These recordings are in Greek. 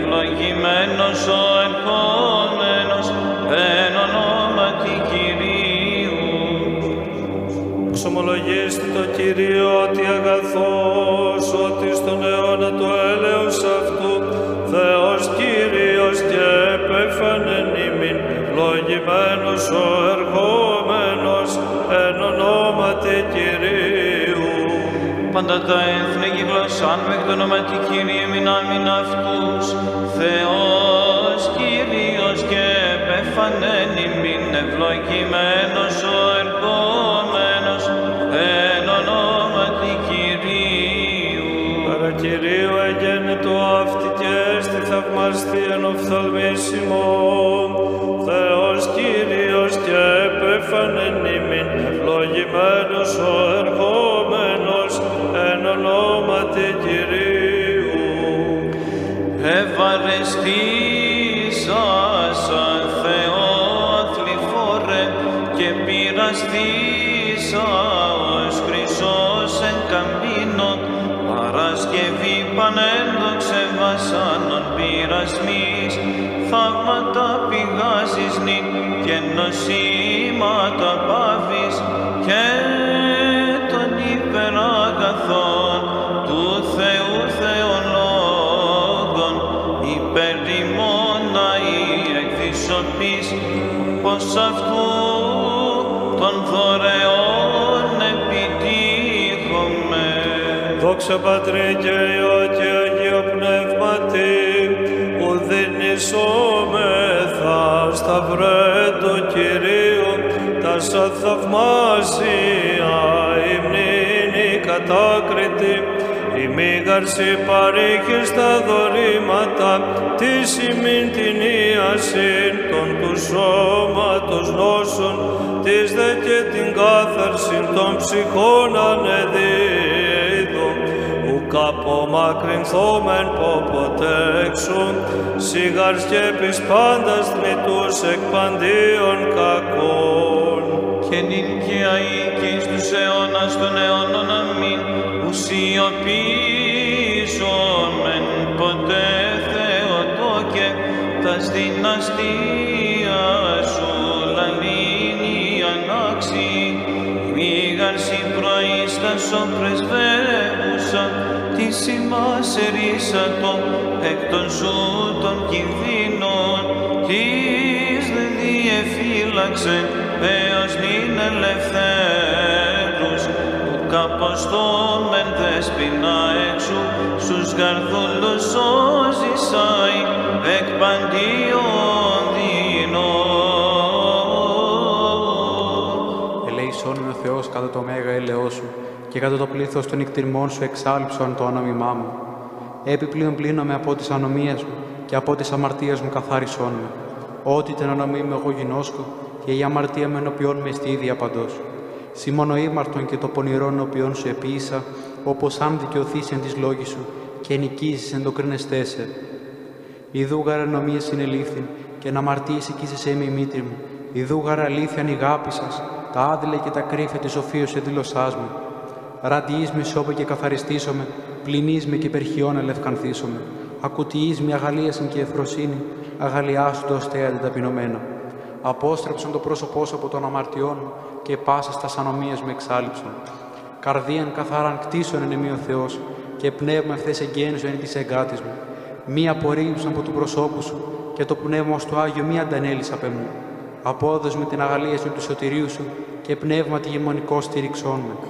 ευλογημένος ο ερχόμενος εν ονόματι Κυρίου. Ξομολογήστε το Κύριο ότι αγαθός, ότι στον αιώνα το έλεος αυτού, Θεός Κύριος και επέφανεν ημίν, ευλογημένος ο ερχόμενος, εν ονόματι Κυρίου. Πάντα τα έθνη γλωσσάν με το όνομα τη Κύριε μην άμυν αυτούς. Θεός Κύριος και επεφανέν ημίν ευλογημένος ο ερχόμενος εν ονόματι Κυρίου. Παρακυρίου εγέννητο αυτή και έστι θαυμαστή εν οφθαλμίσιμον. Θεός Κύριος και επέφανεν ημίν, ευλογημένος ο ερχόμενος, εν ονόματι Κυρίου. Πειραστήσα ως χρυσός εν καμπίνο Παρασκευή πανένδοξε βασάνων πειρασμής. Θαύματα πηγάζεις νυν και νοσήματα πάβεις και των υπεραγαθών του Θεού Θεολόγων. Υπερημόνα η εκδισοπής πως αυτού των δωρεών επιτύχομαι. Δόξα Πατρί και Υιό και Αγίο Πνεύματι, που δινησόμεθα σταυρέ του Κυρίου, τα σαν θαυμάσια η μνήνη κατάκριτη, η μήγαρση παρήχε στα δωρήματα, τη ημίν την ίασιν των του σώματος νόσων, της δε και την κάθαρσιν των ψυχών ανεδίδων, ουκ απομακρυνθόμεν ποποτε εξούν, σιγαρ σκέπης πάντας θνητούς εκ παντίων κακών. και νυν και αεί και εις τους αιώνας των αιώνων αμήν, ουσιοποιήσομεν τας δυναστεία σου λαλήνη ανάξι, μήγαρση προείστασο πρεσβεύουσα, τη ημάς ερίσατο εκ των σου των κινδύνων, της δε διεφύλαξε έως νυν ελευθέρους, που καποστόμεν δέσποινα έξου, στους γαρδούλους σώζησαι εκ παντίων δεινών. Ελεησόν με ο Θεός κατά το μέγα έλεό σου και κατά το πλήθος των νυχτηρμών σου εξάλληψον το όνομά μου. Επιπλέον πλύνομαι από τις ανομίες μου και από τις αμαρτίες μου καθάρισόν με. Ό,τι την ανομή μου εγώ γινώσκω και η αμαρτία με ενωπιών με στη ίδια παντός. Σιμώνο ήμαρτον και το πονηρόν οποίον σου επίησα, όπως αν δικαιωθείς εν της λόγης σου και νικήσεις εν το κρίνεστέσαι. Ιδού γαρ ενομίες συνελήφθην και να αμαρτίες εκείσεσέ με η μήτρη μου. Ιδού γαρ αλήθειαν η γάπη σας, τα άδειλα και τα κρύφια της σοφίως εδήλωσάς μου. Ραντιείς με σώπο και καθαριστήσομαι, πληνείς με και υπερχιών ελευκανθήσομαι. Ακουτιείς με αγαλίασιν και ευφροσύνη, αγαλιάσου το αστέα ταπεινωμένα. Απόστρεψον το πρόσωπό σου από των αμαρτιών μου και πάσα στα ανομίες με εξάλληψον. Καρδίαν καθάραν κτίσον εν εμεί ο Θεός και πνεύμα ευθές εγγέννησον εν της εγκάτης μου. Μη απορρίψαν από του προσώπου σου και το πνεύμα ως το Άγιο μη αντανέλεις απ' εμού. Απόδος με την αγαλίαση του σωτηρίου σου και πνεύμα τη γεμονικό στήριξόν με.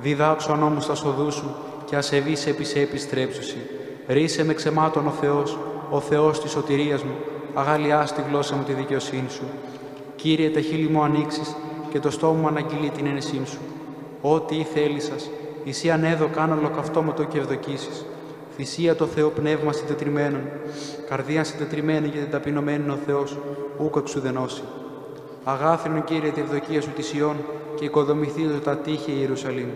Διδάξω νόμους στα σοδού σου και ασεβείς επί σε επιστρέψουσι. Ρίσε με ξεμάτων ο Θεός, ο Θεός της σωτηρίας μου, αγαλιάς τη γλώσσα μου τη δικαιοσύνη σου. Κύριε, τα χείλη μου ανοίξεις και το στόμα μου αναγγείλει την ένεσή σου. Ό,τι ή θέλει σας, εσύ ανέδω κάνω ολοκαυτόματο και ευδοκίσεις. Θυσία το Θεό πνεύμα συντετριμένων, καρδία συντετριμένη και ταπεινωμένη ο Θεός, ούκο εξουδενώσει. Αγάθρινο Κύριε τη ευδοκία σου της Ιών και οικοδομηθείτε τα τείχη Ιερουσαλήμ.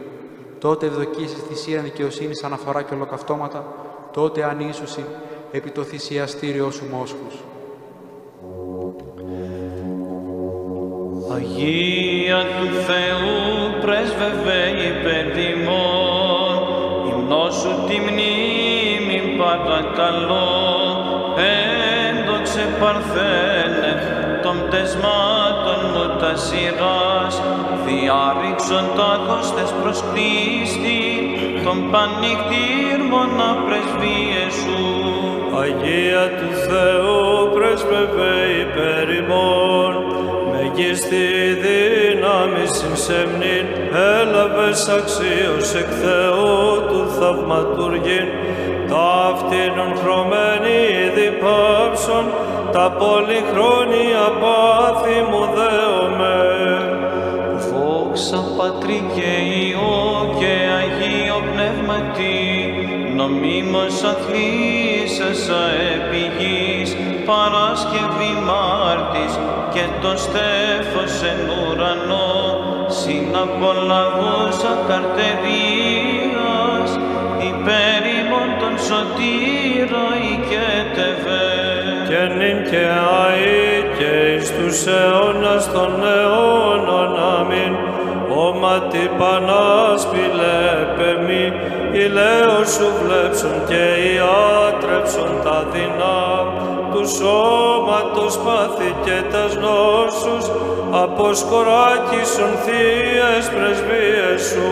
Τότε ευδοκίσεις θυσία δικαιοσύνης αναφορά και ολοκαυτώματα, τότε ανίσουσι επί το θυσιαστήριό σου μόσχους. Αγία του Θεού πρέσβευε υπέρ τιμών, υμνό σου τη μνήμη παρακαλώ, έντοξε παρθένε, των πτεσμάτων μου τα σειράς, διάρρηξον τα κόστες προς Κρίστη, των πανικτήρμονα πρεσβείες σου. Αγία του Θεού πρέσβευε υπέρ ημών, μεγίστη δύναμη συμσέμνην, έλαβες αξίως εκ Θεού του θαυματουργήν, ταύτηνον χρωμένη ήδη πάψον, τα πολυχρόνια πάθη μου δέομαι. Δόξα Πατρί και Υιό και Αγίο Πνεύματι, νομίμως αθλήσασα επί γης, Παρασκευή Μάρτης και το στέφος εν ουρανό, συναπολαβούσα καρτερίας, υπέρ ημών τον σωτήρα οικέτευε. και νυν και αεί και εις τους αιώνας των αιώνων αμήν. Όματι πανάσπηλε επεμί, ηλέος σου βλέψον και ιάτρεψον τα δεινά του σώματος πάθη και τας νόσους, αποσκοράκισον θείες πρεσβείες σου.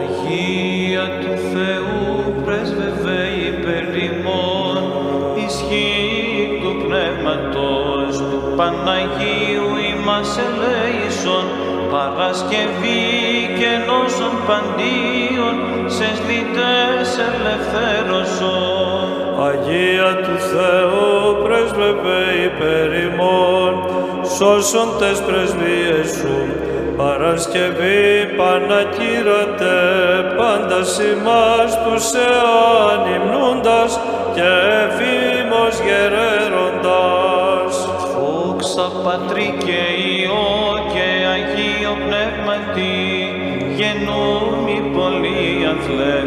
Αγία του Παναγίου ημάς ελέησον, Παρασκευή και νόσων παντίων, σε σλιτές ελευθέρωσον. Αγία του Θεού πρέσβευε υπέρ ημών, σώσον τες πρεσβείες σου. Παρασκευή Πανακύρατε, πάντα ημάς τους εάν υμνούντας και εφήμος γερέροντας. Δόξα Πατρί και Υιό και Αγίο Πνεύματι, γενούμι πολύ αθλέ,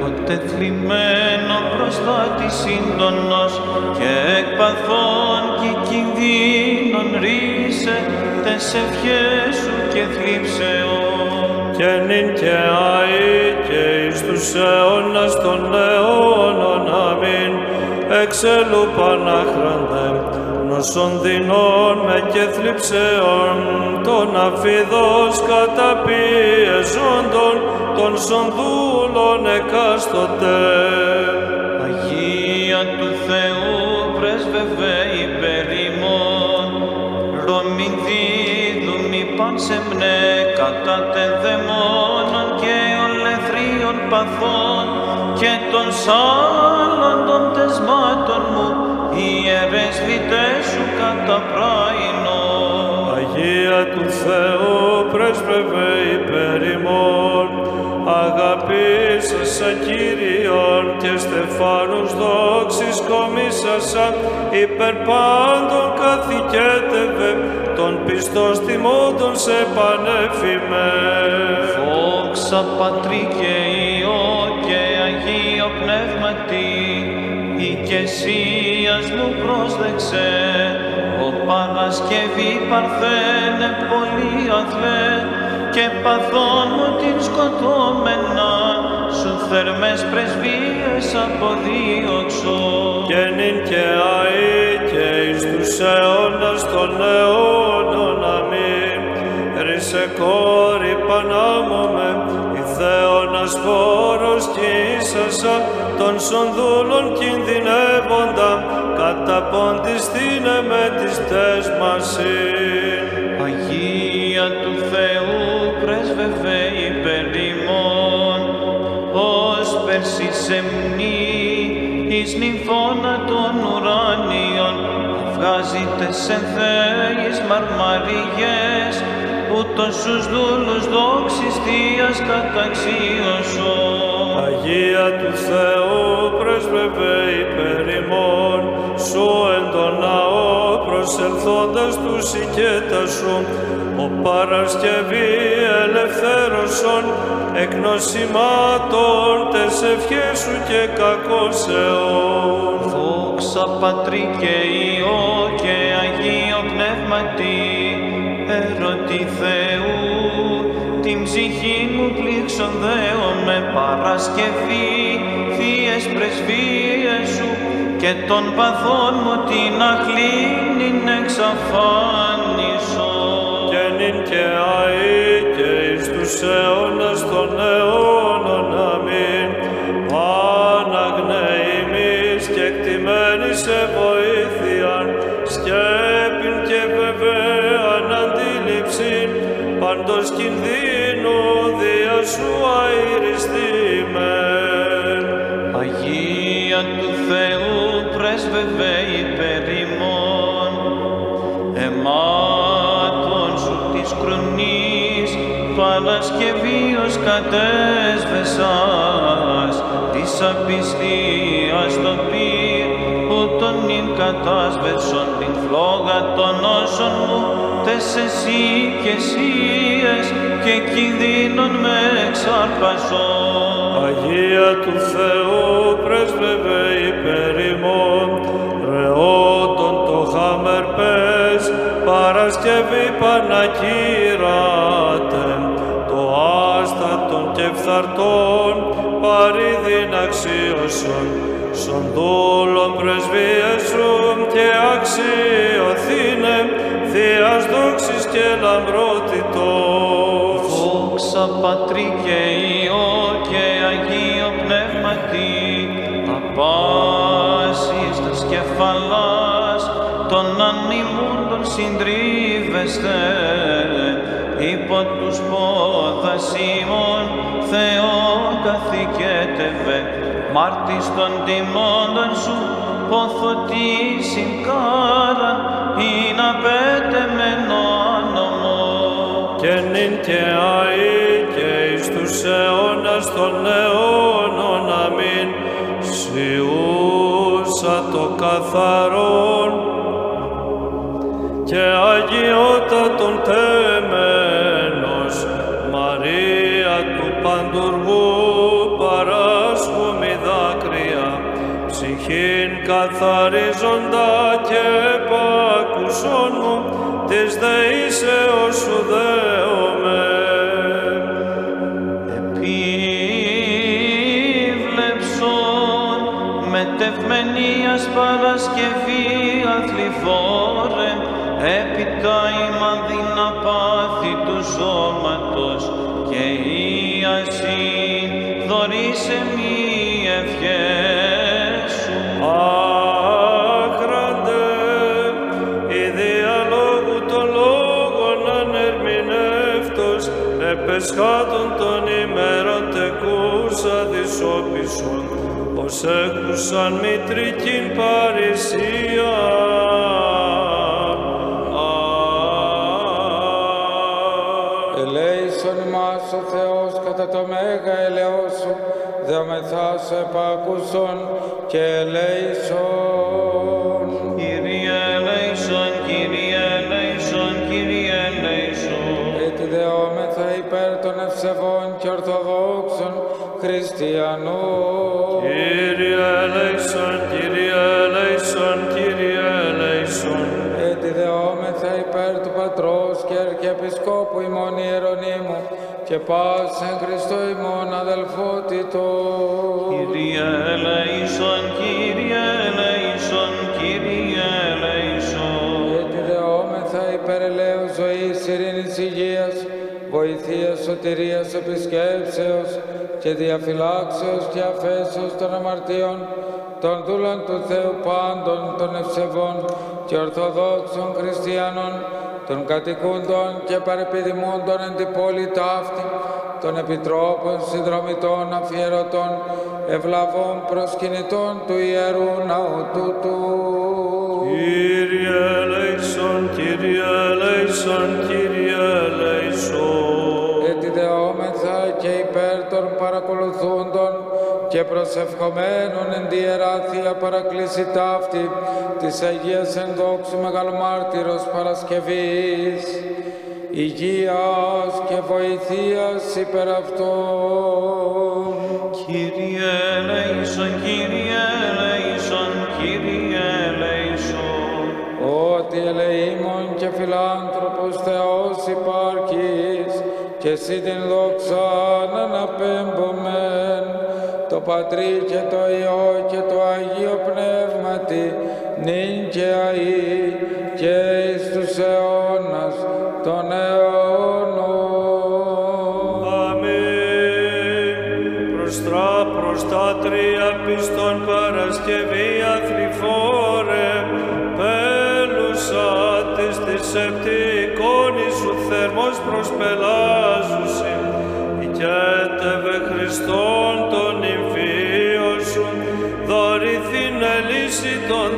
το τεθλιμμένο προστάτη σύντονος και εκπαθών και κινδύνων ρίσε τες ευχές σου και θλίψεων. και νυν και αεί και εις τους αιώνας των αιώνων αμήν εξελού πανάχραντε νοσών δεινών με και θλιψεών των αφιδός καταπιεζόντων των σονδούλων εκάστοτε. Αγία του Θεού πρέσβευε υπέρ ημών, Ρωμιδίδου μη πανσεμνέ κατά τεδαιμόνων και ολεθρίων παθών και των σάλων των τεσμάτων μου, ιερές λυτές σου κατά πράινο. Αγία του Θεού πρέσβευε υπέρ ημών, αγαπήσασα Κύριον και στεφάνους δόξης κομίσασα, υπέρ πάντων καθηκέτευε, τον πιστός τιμώντων σε πανέφημε. Δόξα Πατρί και Υιό και Αγίο Πνεύματι, η κεσίας μου πρόσδεξε, ο Παρασκευή παρθένε πολύ αθλέ, και παθών μου την σκοτώμενα, σου θερμές πρεσβείες αποδίωξω. και νυν και αεί και εις τους αιώνας των αιώνων αμήν. Ρίσε κόρη πανάμωμε, η Θεόνας χώρος κύσασα, των σονδούλων κινδυνεύοντα, καταποντιστήνε με τις τες μασίν. Αγία του Θεού πρέσβευε υπέρ ημών, ως περσισεμνή εις νυμφώνα των ουράνιων, βγάζετε σε θέης μαρμαριγές, ούτως τους δούλους δόξης Θείας καταξίωσον. Αγία του Θεού πρέσβευε υπέρ ημών, σου εν το ναό προσελθόντας τους οικέτας σου, ο Παρασκευή ελευθέρωσον, εκ νοσημάτων τες ευχές σου και κακός αιών. Δόξα Πατρί και Υιό και Αγίο Πνεύματι, ερωτή Θεού, την ψυχή μου πλήξον με Παρασκευή, θείες πρεσβείες σου και των παθών μου την αχλήνην εξαφάνισο. και νυν και αεί και εις τους αιώνας των αιώνων αμήν. Παναγνέ ημείς και εκτιμένοι σε βοήθειαν, σκέπην και βεβαίαν αντίληψην, παντός κινδύνου δια σου αηριστήμεν. Αγία του Θεού πρέσβευε υπέρ ημών, εμάτων σου της κρονής, Παρασκευίως κατέσβεσας, της απιστίας το πυρ, ούτων νυν κατάσβεσον την φλόγα των όσων μου, τες εσύ και εσίες και κινδύνων με εξάρπασον. Αγία του Θεού πρέσβευε υπέρ ημών, ρεότων το χάμερ πες, Παρασκευή Πανακύρατε, το άστατον και φθαρτών, παρήδιν αξίωσον, σον δούλων πρεσβείες σου και αξιοθήνε, Θείας δόξης και λαμπρότητος. Δόξα Πατρί και Υιό και Αγίο Πνεύματι, απάσεις τας κεφαλάς, των ανήμουντων συντρίβεστε, υπό τους πόδας ημών Θεό καθηκέτευε, μάρτης των τιμώντων σου, ποθωτής συγκάρα, ή να νυν και αεί και εις τους αιώνας των αιώνων αμήν. Σιούσα το καθαρόν και αγιότατον τέμενος Μαρία του Παντουργού παράσχομη δάκρυα. Ψυχήν καθαρίζοντα και επάκουσον μου της δεήσεως Παρασκευή αθληφόρε έπειτα ημαν δυναπάθη του σώματος και η ασύ δωρίσε μη ευχές σου. Άχραντε, η διαλόγου των λόγων ανερμηνεύτος, επεσχάτων των ημέρων τεκούσα δυσόπισον, ως έχουσαν μητρικήν παρησία. Ελέησον ημάς ο Θεός κατά το μέγα ελαιό σου, δεομεθά σου επάκουσον και ελέησον. Κύριε ελέησον, Κύριε ελέησον, Κύριε ελέησον. Έτσι δεόμεθα υπέρ των ευσεβών και ορθοδόξων χριστιανών. Κύριε ελέησον, Κύριε ελέησον, Κύριε ελέησον. Έτσι δεόμεθα υπέρ του Πατρός και Αρχιεπισκόπου ημών Ιερονίμου και πάσεν Χριστό ημών αδελφότητο. Κύριε ελέησον, Κύριε ελέησον, Κύριε ελέησον. Έτσι δεόμεθα υπέρ ελέους ζωής, ειρήνης, υγείας, βοηθείας, σωτηρίας, επισκέψεως και διαφυλάξεως και αφέσεως των αμαρτίων των δούλων του Θεού πάντων των ευσεβών και ορθοδόξων χριστιανών, των κατοικούντων και παρεπιδημούντων εν την πόλη ταύτη, των επιτρόπων, συνδρομητών, αφιερωτών, ευλαβών προσκυνητών του Ιερού Ναού τούτου. Κύριε ελέησον, Κύριε ελέησον, Κύριε των παρακολουθούντων και προσευχομένων εν τη Ιερά Θεία Παρακλήση ταύτη της Αγίας Ενδόξου Μεγαλομάρτυρος Παρασκευής, υγείας και βοηθείας υπέρ αυτών. Κύριε ελέησον, Κύριε ελέησον, Κύριε ελέησον. Ότι ελεήμων και φιλάνθρωπος Θεός υπάρχεις και εσύ την δόξα αναπέμπομεν το Πατρί και το Υιό και το Αγίο Πνεύματι, νυν και αΐ και εις τους αιώνας των αιώνων. Αμήν. Προστρά προστάτρια πιστών Παρασκευή αθληφόρε, πέλουσα της της επτικόνης σου θερμός προσπελάζουσι, Χριστόν τον νυμφίο σου, δωρηθήν ελύση των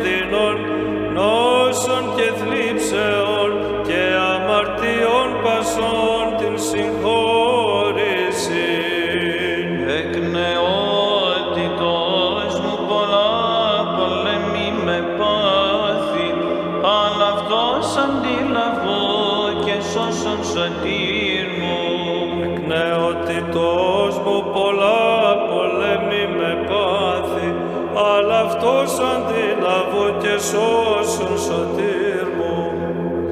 αντιλαβώ και σώσον σωτήρ μου.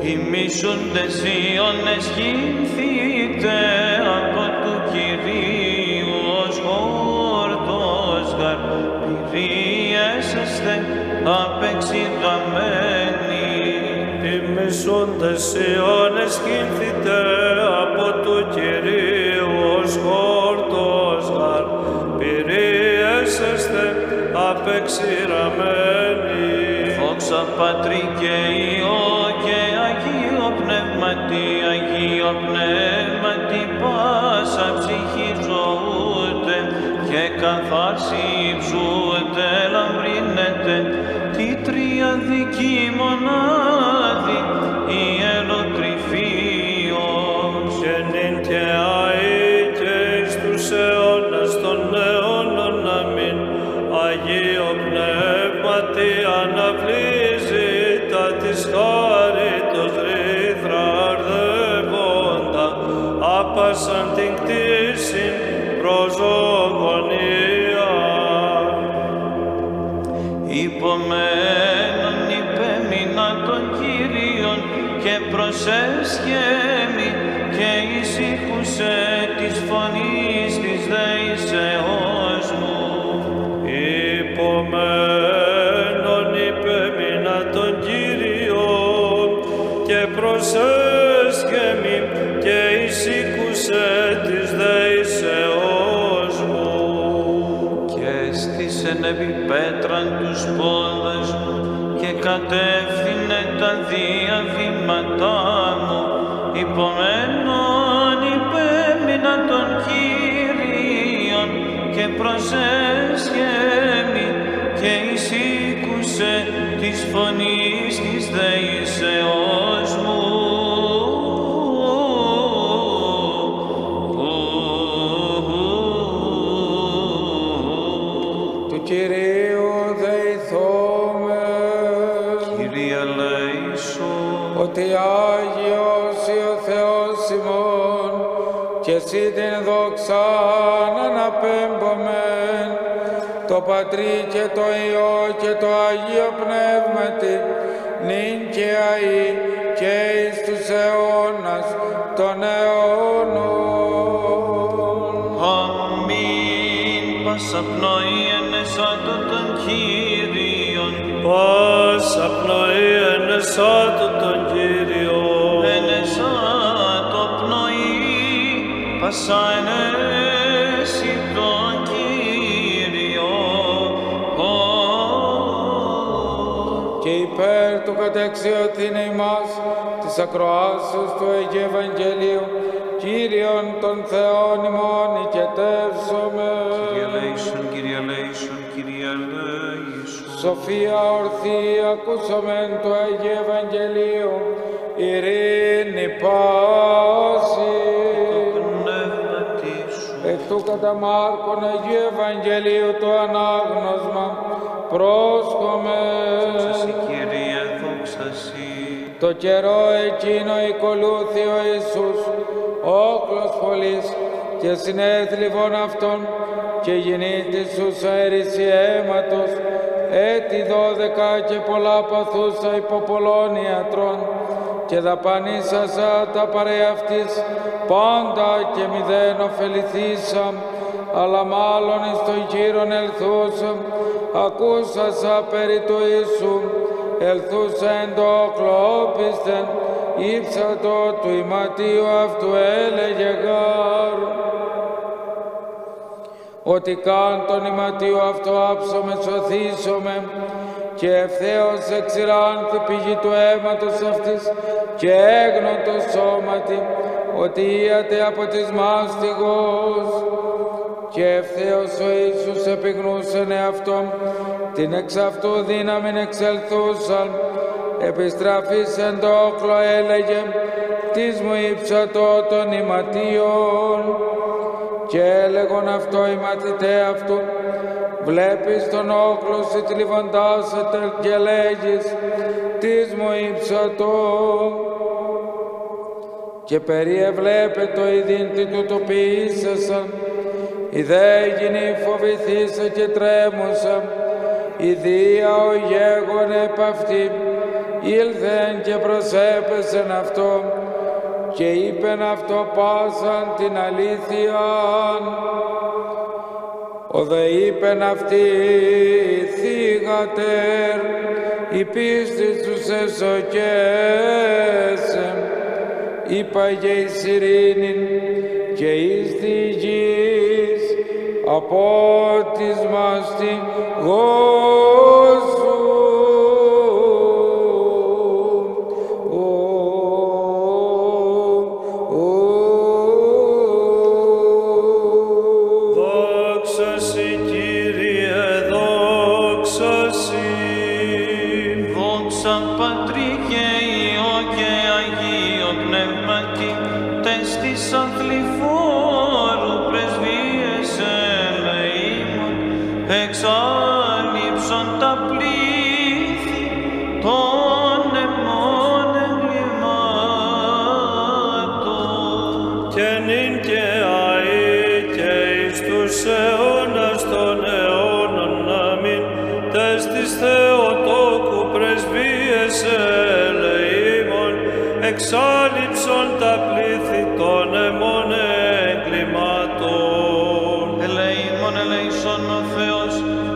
Οι μίσοντες Ιώνες χυνθείτε από του Κυρίου ως χόρτος γαρ πυρίεσεστε απεξηγαμένοι. Οι μισούντες Ιώνες κίνθητε από του Κυρίου ως χόρτος γαρ πυρίεσεστε απεξηραμένοι. Δόξα Πατρί και Υιό και Αγίο Πνεύματι, Αγίο Πνεύματι, πάσα ψυχή ζωούτε και καθάρση υψούτε, λαμπρίνετε τη τριαδική μονάδη, πέτραν τους πόδες μου και κατεύθυνε τα διαβήματά μου. Υπομένων υπέμεινα των Κύριων και προσέσχεμη και εισήκουσε της φωνής της δεήσεώς Πατρί και το Υιό και το Αγίο Πνεύματι νυν και αΐ και εις τους αιώνας των αιώνων. Αμήν. Πάσα πνοή ενεσάτω των Κύριων, Πάσα πνοή ενεσάτω τον Κύριο. ενεσάτω πνοή, πάσα ενέσει υπέρ του κατεξιωθήνε ημάς της ακροάσεως του Αγίου Ευαγγελίου, Κύριον των Θεών ημών οικετεύσομαι. Κύριε Λέησον, Κύριε Λέησον, Κύριε Λέησον. Σοφία ορθή ακούσομεν του Αγίου Ευαγγελίου, ειρήνη πάση. Πνεύματι σου, Εκ του κατά Μάρκον Αγίου Ευαγγελίου το ανάγνωσμα, πρόσχομαι. Εσύ Κύριε, δόξα Σύ. Το καιρό εκείνο οικολούθη ο Ιησούς, όχλος πολλής και συνέθλιβον αυτών και γεννήτης τους αέρηση αίματος, έτη δώδεκα και πολλά παθούσα υπό πολλών ιατρών και δαπανίσασα τα παρέα αυτής πάντα και μηδέν ωφεληθήσαμ αλλά μάλλον εις το γύρον ελθούσα, ακούσασα περί του Ιησού, ελθούσα εν το κλόπιστεν, ύψατο του ηματίου αυτού έλεγε γάρ. Ότι καν τον ηματίου αυτό άψομαι, σωθήσομαι, και ευθέως εξηράνθη πηγή του αίματος αυτής και έγνωτο σώματι, ότι íατε από της μάστιγος και ευθέως ο Ιησούς επιγνούσεν εαυτόν την εξ αυτού δύναμην εξελθούσαν. Επιστραφής εν το όκλο έλεγε της μου ύψατο των ηματίων και έλεγον αυτό οι μαθητέ αυτού βλέπεις τον όκλο σου τλιβαντάσετε και λέγεις της μου ύψατο και περίεβλέπε το ειδήν τι του το ποιήσασαν η δε γίνει φοβηθήσα και τρέμουσα η δία ο γέγον επ' αυτή ήλθεν και προσέπεσεν αυτό και είπεν αυτό πάσαν την αλήθεια. Ο δε είπεν αυτή θύγατερ η πίστη τους εσωκέσεν είπα και εις ειρήνην και εις τη γης από της μας τη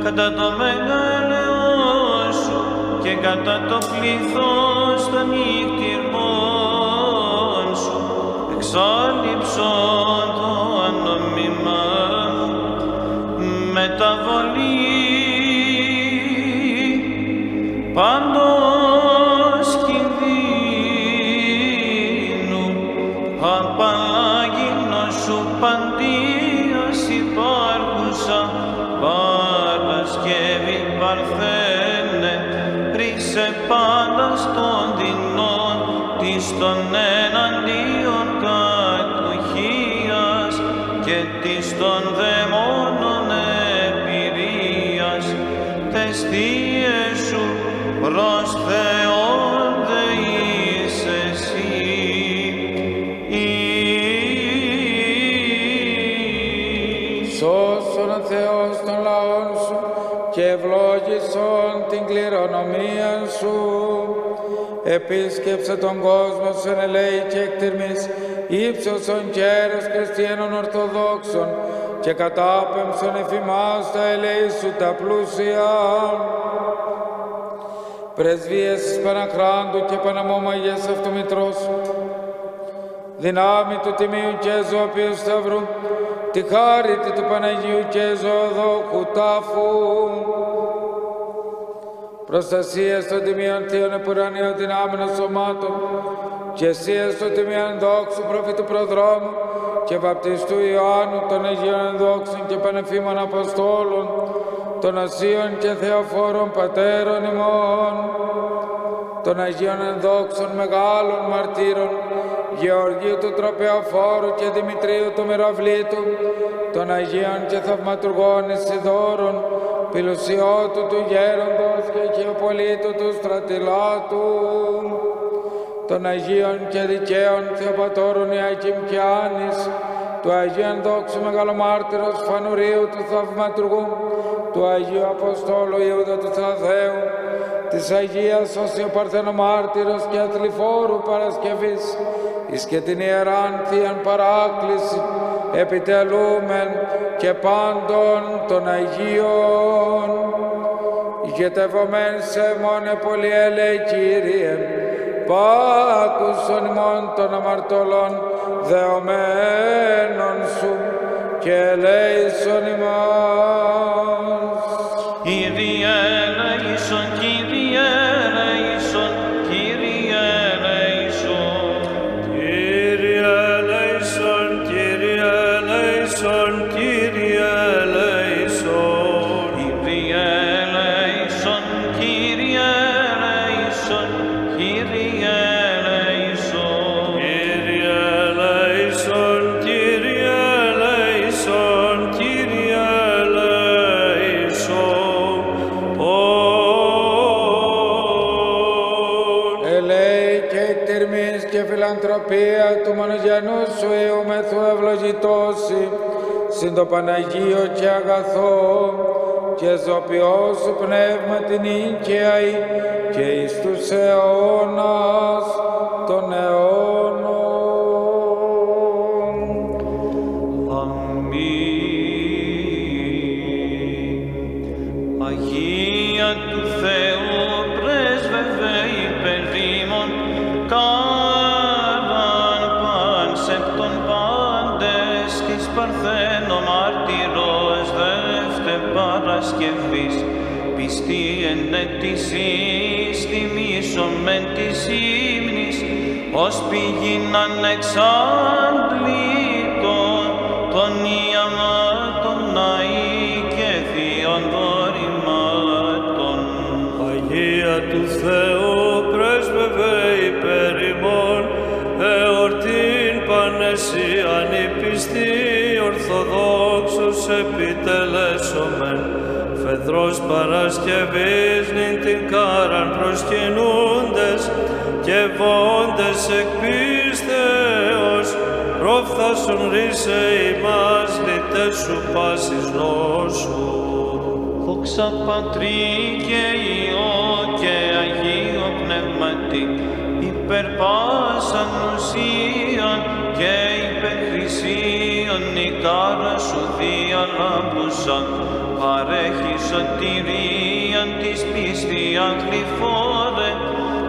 κατά το μεγαλείο σου και κατά το πλήθος των νύχτυρμών σου. Εξάλληψον το ανομήμα μεταβολή πάντος Παρθένε ρίσε πάντα στον δεινόν της των Επίσκεψε τον κόσμο σε ελέη και εκτιρμής, ύψωσον κέρος χριστιανών Ορθοδόξων και κατάπεμψον εφημάς τα ελέη σου τα πλούσια. Πρεσβείες της Παναχράντου και Παναμόμαγες αυτομητρός σου, δυνάμει του Τιμίου και Ζωοποιού Σταυρού, τη χάρητη του Παναγίου και Ζωοδόκου τάφου, προστασία των Τιμίων Θείων Επουρανίων δυνάμεων σωμάτων, και εσία των Τιμίων Δόξου Προφήτου Προδρόμου και Βαπτιστού Ιωάννου των Αγίων Δόξων και Πανεφήμων Αποστόλων, των Ασίων και Θεοφόρων Πατέρων ημών, των Αγίων Ενδόξων Μεγάλων Μαρτύρων, Γεωργίου του Τροπεοφόρου και Δημητρίου του Μυροβλήτου, των Αγίων και Θαυματουργών Ισιδόρων, Πιλουσιώτου του Γέροντος και Χιοπολίτου του Στρατιλάτου, των Αγίων και Δικαίων Θεοπατώρων Ιακήμ και Άνης, του Αγίου Ενδόξου Μεγαλομάρτυρος Φανουρίου του Θαυματουργού, του Αγίου Αποστόλου Ιούδα του Θαδαίου, της Αγίας Όσιο Παρθενομάρτυρος και Αθλιφόρου Παρασκευής, εις και την Ιεράν Θείαν Παράκληση, επιτελούμεν και πάντων των Αγίων. Ηγετευομέν σε μόνε πολυέλε Κύριε, πάκουσον ημών των αμαρτωλών δεωμένων Σου και ελέησον ημάς. Φιλανθρωπία του μονογενού σου Υιούμεθου ευλογητώσει, συν το Παναγίο και αγαθό, και ζωπιό σου πνεύμα την οίκαιη και εις τους αιώνας των αιώνων. Παρασκευής, πιστή εν ετησής τιμήσων μεν της ύμνης, ως πηγήν ανεξάντλητον των ιαμάτων ναή και θείων δωρημάτων. Αγία του Θεού πρέσβευε υπέρ ημών, εορτήν πανεσίαν η πιστή Ορθοδόξος επιτελέσομεν. Φεδρός Παρασκευής νυν την κάραν προσκυνούντες και βόντες εκ πίστεως, προφθάσουν ρίσε ημάς λυτές σου πάσης νόσου. Δόξα Πατρί και Υιό και Αγίο Πνεύματι, υπερ πάσαν ουσίαν και υπερ χρυσίων η κάρα σου Θεία λάμπουσα, παρέχει σωτηρίαν της πίστη αγλυφόρε,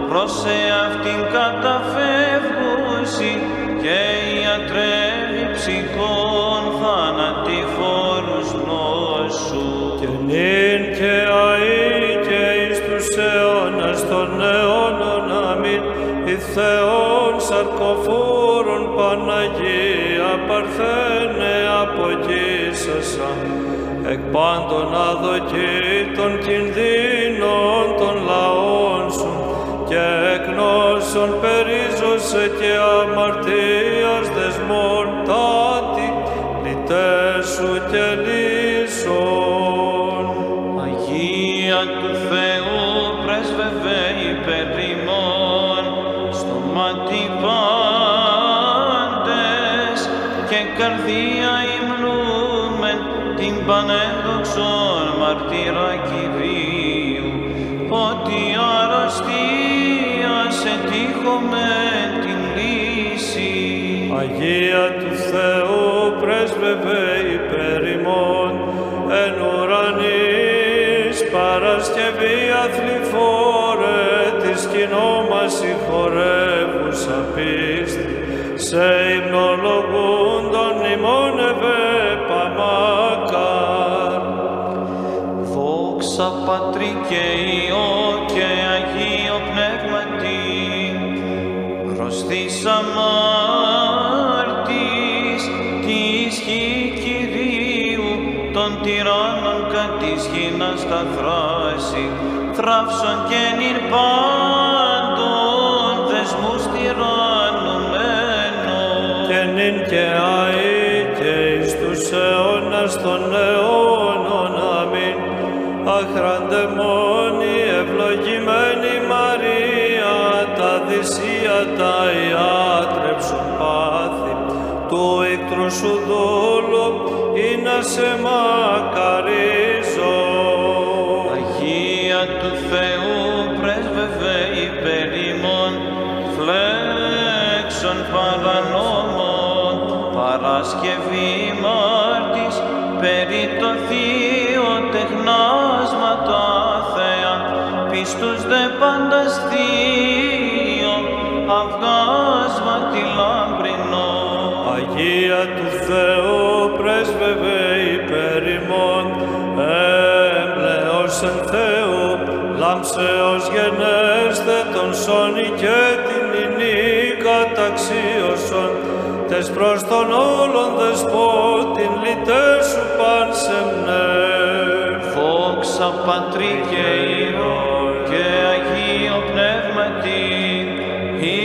προς εαυτήν καταφεύγουσι και ιατρεύει ψυχών θανατηφόρους νόσου. Και νυν και αεί και εις τους αιώνας των αιώνων αμήν, η Θεόν σαρκοφόρων Παναγία Παρθένε αποκοίσασα, εκ πάντων αδοκίτων κινδύνων των λαών σου, και εκ νόσων περίζωσε και αμαρτίας δεσμών τάτη, λυτέσου και την πανένδοξον μαρτύρα Κυρίου, ότι αρρωστία σε τύχομαι την λύση. Αγία του Θεού πρέσβευε υπέρ ημών, εν ουρανής Παρασκευή αθληφόρε της κοινό μας συγχωρεύουσα πίστη, σε υμνολογούν Πατρί και Υιό και Αγίο Πνεύματι, προς της αμάρτης τη ισχύ Κυρίου των τυράννων κατ' της γης να σταθράσει, θράψον και νυν πάντων δεσμούς τυραννουμένων. και νυν και αεί και εις τους αιώνας των αιώνων. Αμήν. Αχράντε του ίκτρου σου δούλου, ή να σε μακαρίζω. Αγία του Θεού πρέσβευε υπέρ ημών, φλέξον παρανόμων, παράς Παρασκευή Μάρτης περί το θείο τεχνάσμα το άθεα πίστους δε πάντας θείο αυγάσμα τη λάμπρινο Αγία του Θεού πρέσβευε υπέρ ημών, έμπλεος εν Θεού, λάμψεως γενέστε τον σώνη και την ινή καταξίωσον, τες προς τον όλων δεσπότην λυτέσου παν σεμνεύ. Δόξα Πατρί και Υιό και Αγίο Πνεύματι, ή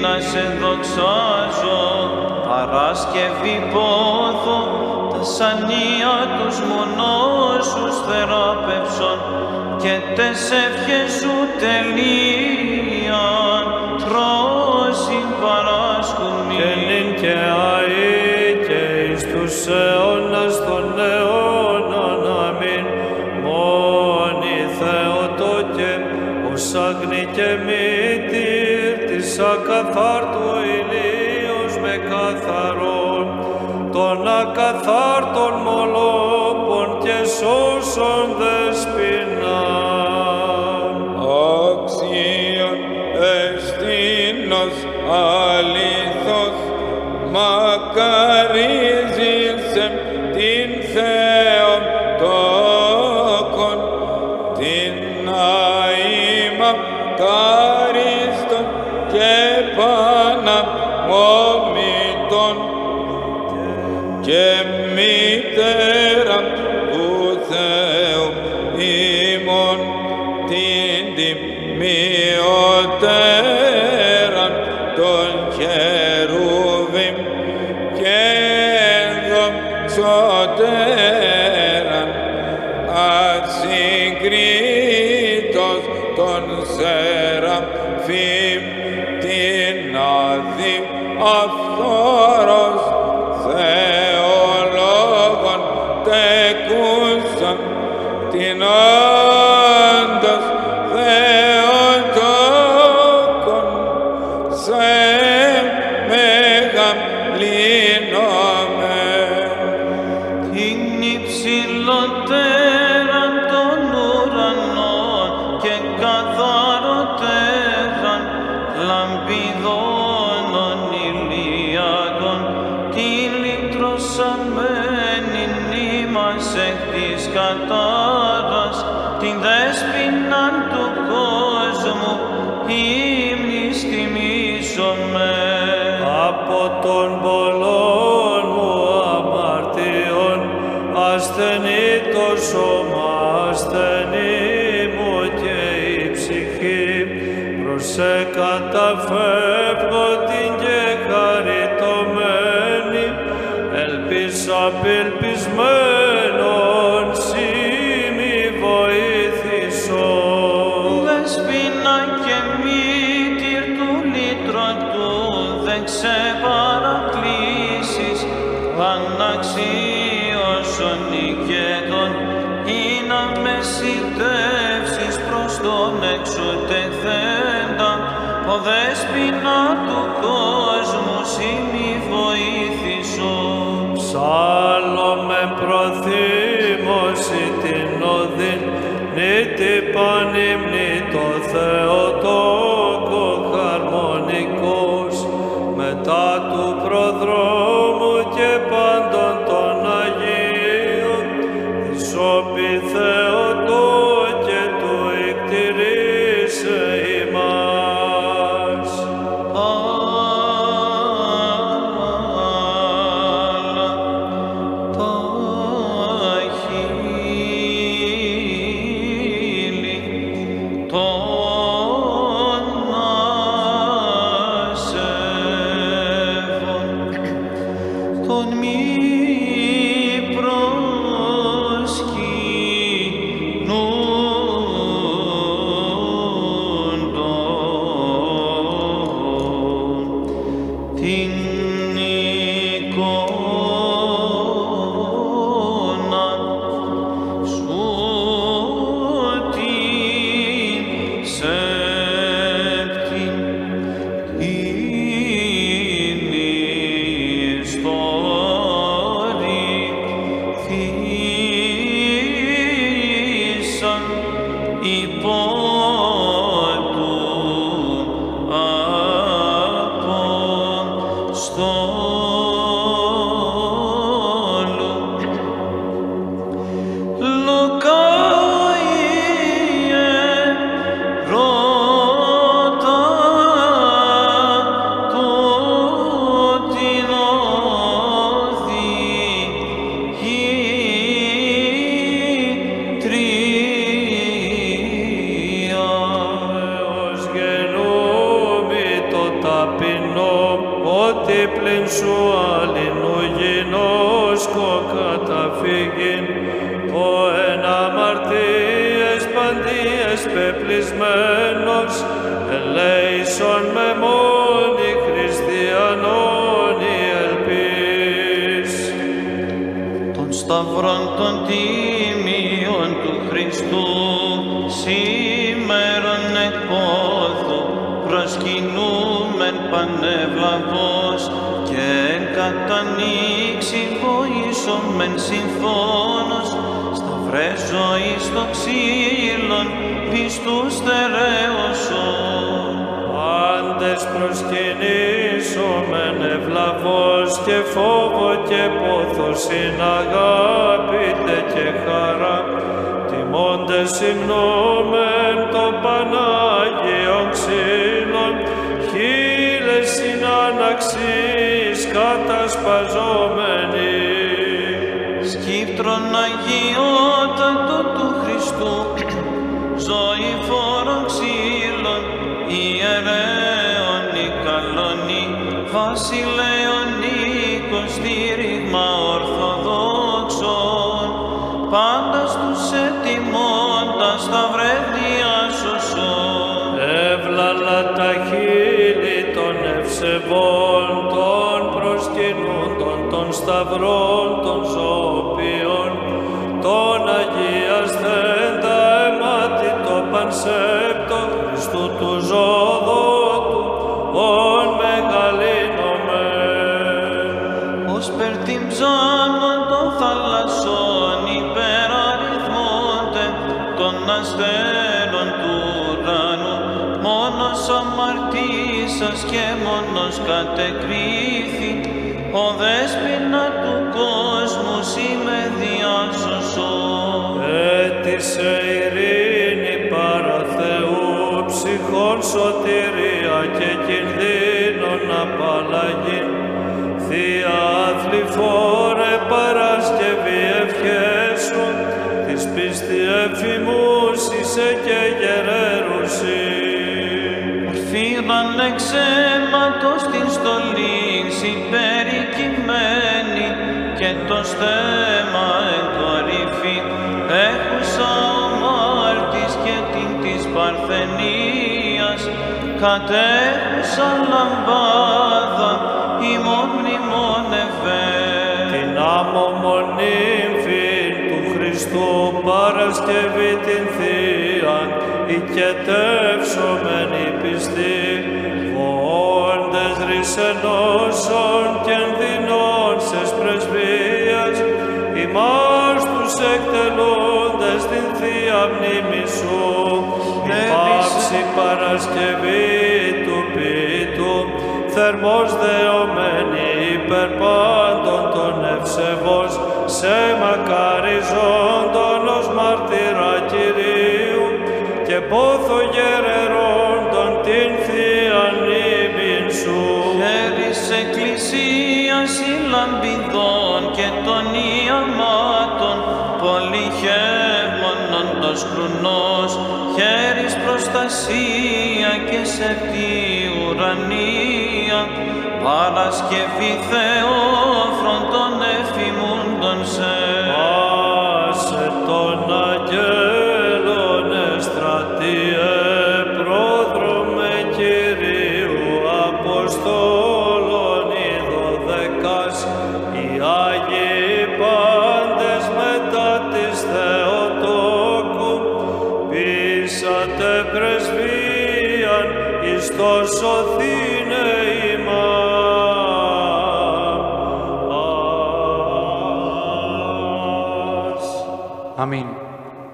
να σε δοξάζω, Παράσκευη πόθο, τα σανία τους μονόσους θεράπευσον και τες ευχές σου τελείαν τρώσιν παράσκουν και νυν και αεί και εις τους αιώνας των αιώνων. Αμήν. Μόνη Θεοτόκε, ως άγνη και μύτηρ της ακαθάρτου ακαθάρτων μολόπων και σώσον δεσποινάν. Αξίον εστίνος αλήθως μακαρίζησεν την Θεόν τόκον την αήμα ασθενή το σώμα, ασθενή μου και η ψυχή. Προσέ καταφεύγω την και χαριτωμένη. Ελπίσα απελπισμένον ο δέσποινα του σταυρών των τίμιων του Χριστού σήμερον εκ πόθου προσκυνούμεν πανευλαβώς και εν κατανοίξει βοήσομεν συμφώνος σταυρές ζωής το ξύλων πιστούς θεραίωσον. Πάντες προσκυνήσομεν ευλαβώς και φόβο και πόθος συναγάπητε και χαρά τιμώντες υμνόμεν το Πανάγιον ξύλων χίλες συνάναξης κατασπαζόμενοι. Σκύπτρον αγιότατο ευσεβών, των προσκυνούντων, των σταυρών, των ζωοποιών, των αγιασθέντα αιμάτι το πανσέπτο Χριστού του ζωδότου, ον μεγαλύνομεν. Ως περ την ψάμων των θαλασσών υπεραριθμώνται των αστέρων του ουρανού μόνος αμαρτήσας και μόνος κατεκρίθη ο δέσποινα του κόσμου σήμε διάσωσον. Έτησε ειρήνη παρά Θεού, ψυχών σωτηρία και κινδύνων απαλλαγή. Θεία αθληφόρε Παρασκευή ευχέσου, της πίστη εφημούσισε Φύγαν εξαίματος την στολή συμπερικειμένη και το στέμα εν κορυφή έχουσα ο μάρτης και την της Παρθενίας. Κατέχουσα λαμπάδα ημών μνημόνευε. την άμμο μονύμφη του Χριστού Παρασκευή την Θείαν οικετεύσομενη πιστή βόντες ρησενώσων και ενδυνών σες πρεσβείας ημάς τους εκτελούντες την Θεία μνήμη σου. Υπάψη Παρασκευή του πίτου θερμός δεωμένη υπερ πάντων των ευσεβώς σε μακαριζόντων λαμπιδών και των ιαμάτων πολυχαίμονοντος κρουνός χέρις προστασία και σεπτή ουρανία Παρασκευή Θεόφρον των εφημούντων σε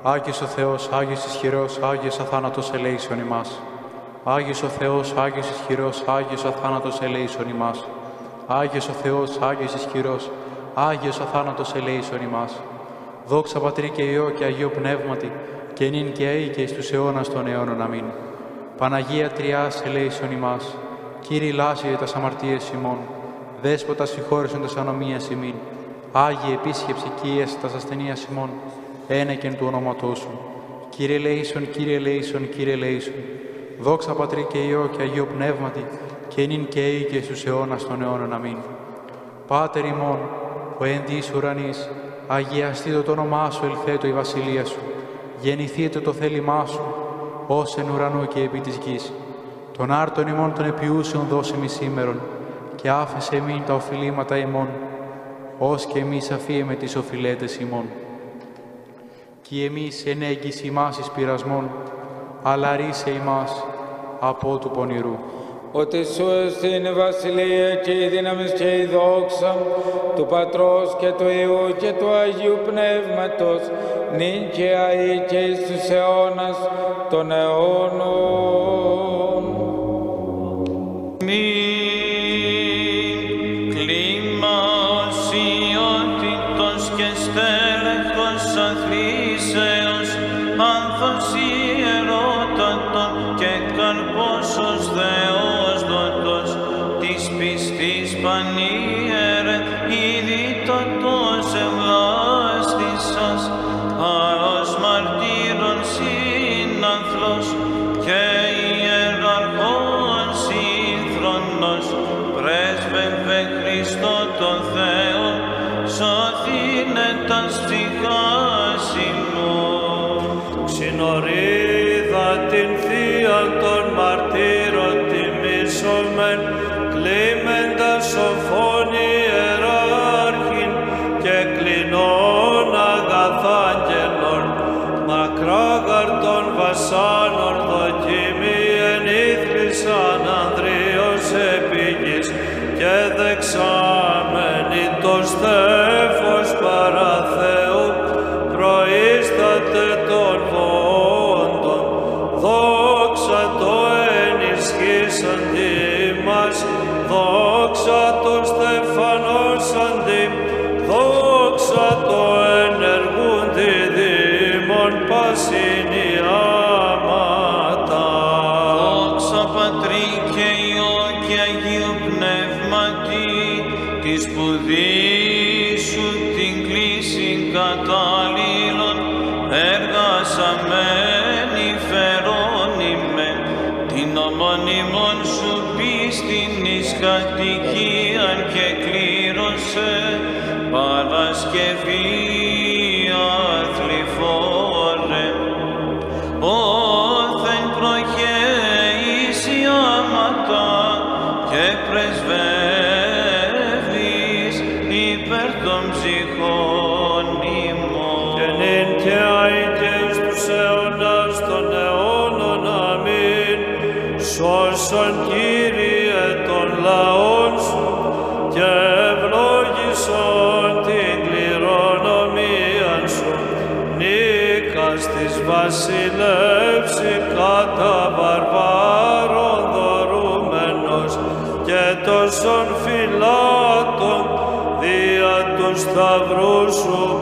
Άγιος ο Θεός, Άγιος ισχυρός, Άγιος αθάνατος ελέησον ημάς. Άγιος ο Θεός, Άγιος ισχυρός, Άγιος αθάνατος ελέησον ημάς. Άγιος ο Θεός, Άγιος ισχυρός, Άγιος αθάνατος ελέησον ημάς. Δόξα Πατρί και Υιό και Αγίο Πνεύματι, και νυν και αεί και εις τους αιώνας των αιώνων. Αμήν. Παναγία Τριάς ελέησον ημάς. Κύριε λάσιε τας αμαρτίες ημών. Δέσποτα συγχώρεσον τας ανομίας ημίν. Άγιε επίσκεψη Κίες τας ασθενείας ημών. Ένεκεν του ονόματός σου. Κύριε ελέησον, Κύριε ελέησον, Κύριε ελέησον. Δόξα Πατρί και Υιό και Αγίο Πνεύματι, και νυν και αεί και στους αιώνας των αιώνων. Αμήν. Πάτερ ημών, Ο εν της ουρανής, αγιαστείτε το όνομά σου, ελθέτω η βασιλεία σου. Γεννηθείτε το θέλημά σου, ως εν ουρανό και επί της γης. Τον άρτον ημών των επιούσεων δώσε μη σήμερον, και άφεσε εμήν τα οφειλήματα ημών, ως και εμείς αφίεμε τις οφειλέτες ημών. Κι εμείς εν έγκυση ημάς εις πειρασμών, αλλά ρίσε ημάς από του πονηρού. ότι σου εστίν η βασιλεία και η δύναμη και η δόξα του Πατρός και του Υιού και του Αγίου Πνεύματος νυν και αεί και εις τους αιώνας των αιώνων. Μην καρπόσος Θεός δότος, της πιστής πανίερε, ιδίτατος ευλάστησας, άρος μαρτύρων σύνανθλος και ιεραρχών σύγχρονος, πρέσβευε Χριστό το Θεό, σωθήνε τα ψυχάς ημών. Της βασιλεύση κατά βαρβάρων δωρούμενος και τόσων φυλάτων δια του σταυρού σου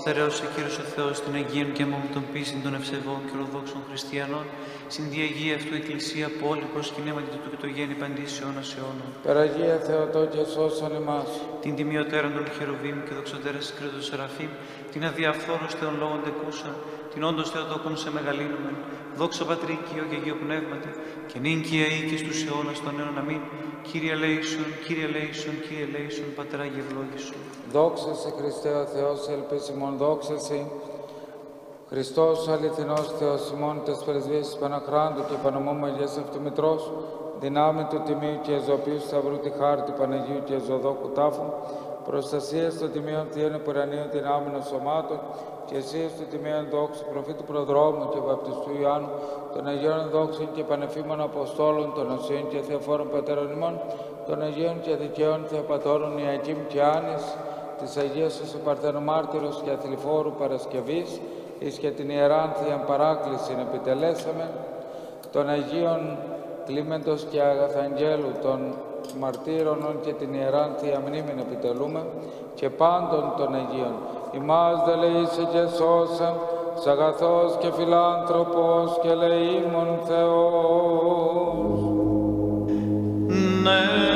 Στερέωσε Κύριος ο Θεός την Αγίων και μόνο των πίστη των ευσεβών και ορθόδοξων χριστιανών, στην διαγεία αυτού Εκκλησία πόλη προσκυνέματι του και το γέννη παντής αιώνας αιώνων. Περαγία Θεοτό και σώσον ημάς. την τιμιωτέραν των χερουβίμ και δοξωτέρας της κρέτος Σεραφείμ, την αδιαφθόρους θεών λόγων τεκούσαν, την όντως Θεοτόκον σε μεγαλύνομεν, δόξα Πατρί και Υιό και Αγίο Πνεύματι, και νυν και αεί και στους αιώνας των αιώνων αμήν, Κύριε Λέησον, Κύριε Λέησον, Κύριε Λέησον, Πατρά γευλόγησον. Δόξα σε Χριστέ ο Θεός, ελπίς ημών, δόξα σε. Χριστός ο αληθινός Θεός ημών, τες πρεσβείες της Παναχράντου και Πανομού Αγίας Αυτομητρός, δυνάμει του Τιμίου και Εζωπίου Σταυρού τη χάρτη Παναγίου και Εζωδόκου τάφου, προστασία των Τιμίων Θείων Επουρανίων δυνάμεων σωμάτων και εσείς του Τιμίων δόξου προφήτου Προδρόμου και Βαπτιστού Ιωάννου, των Αγίων δόξων και Πανεφήμων Αποστόλων, των Οσίων και Θεοφόρων Πατέρων ημών, των Αγίων και Δικαίων Θεοπατώρων Ιακήμ και Άνης, της Αγίας σου Παρθενομάρτυρος και Αθληφόρου Παρασκευής, εις και την Ιεράνθια παράκληση επιτελέσαμε, των Αγίων Κλίμεντος και Αγαθαγγέλου, των μαρτύρων και την Ιεράν Θεία επιτελούμε και πάντων των Αγίων. Ημάς δε λεήσε και σώσα, σ' και φιλάνθρωπος και λεήμων Θεός. Ναι.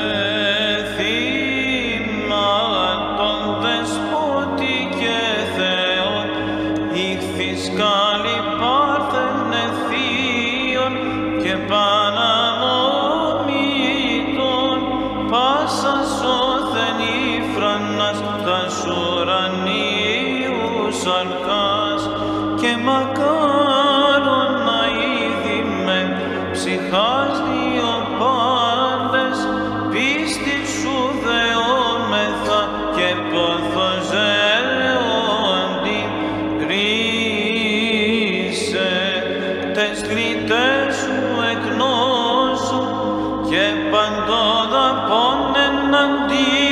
και μακάρον να είδη με ψυχάς δύο πάντες πίστη σου δεόμεθα και παθοζέοντι ρίσε. Τες γρητές σου εκ νόσου και παντόδα πόνεν αντί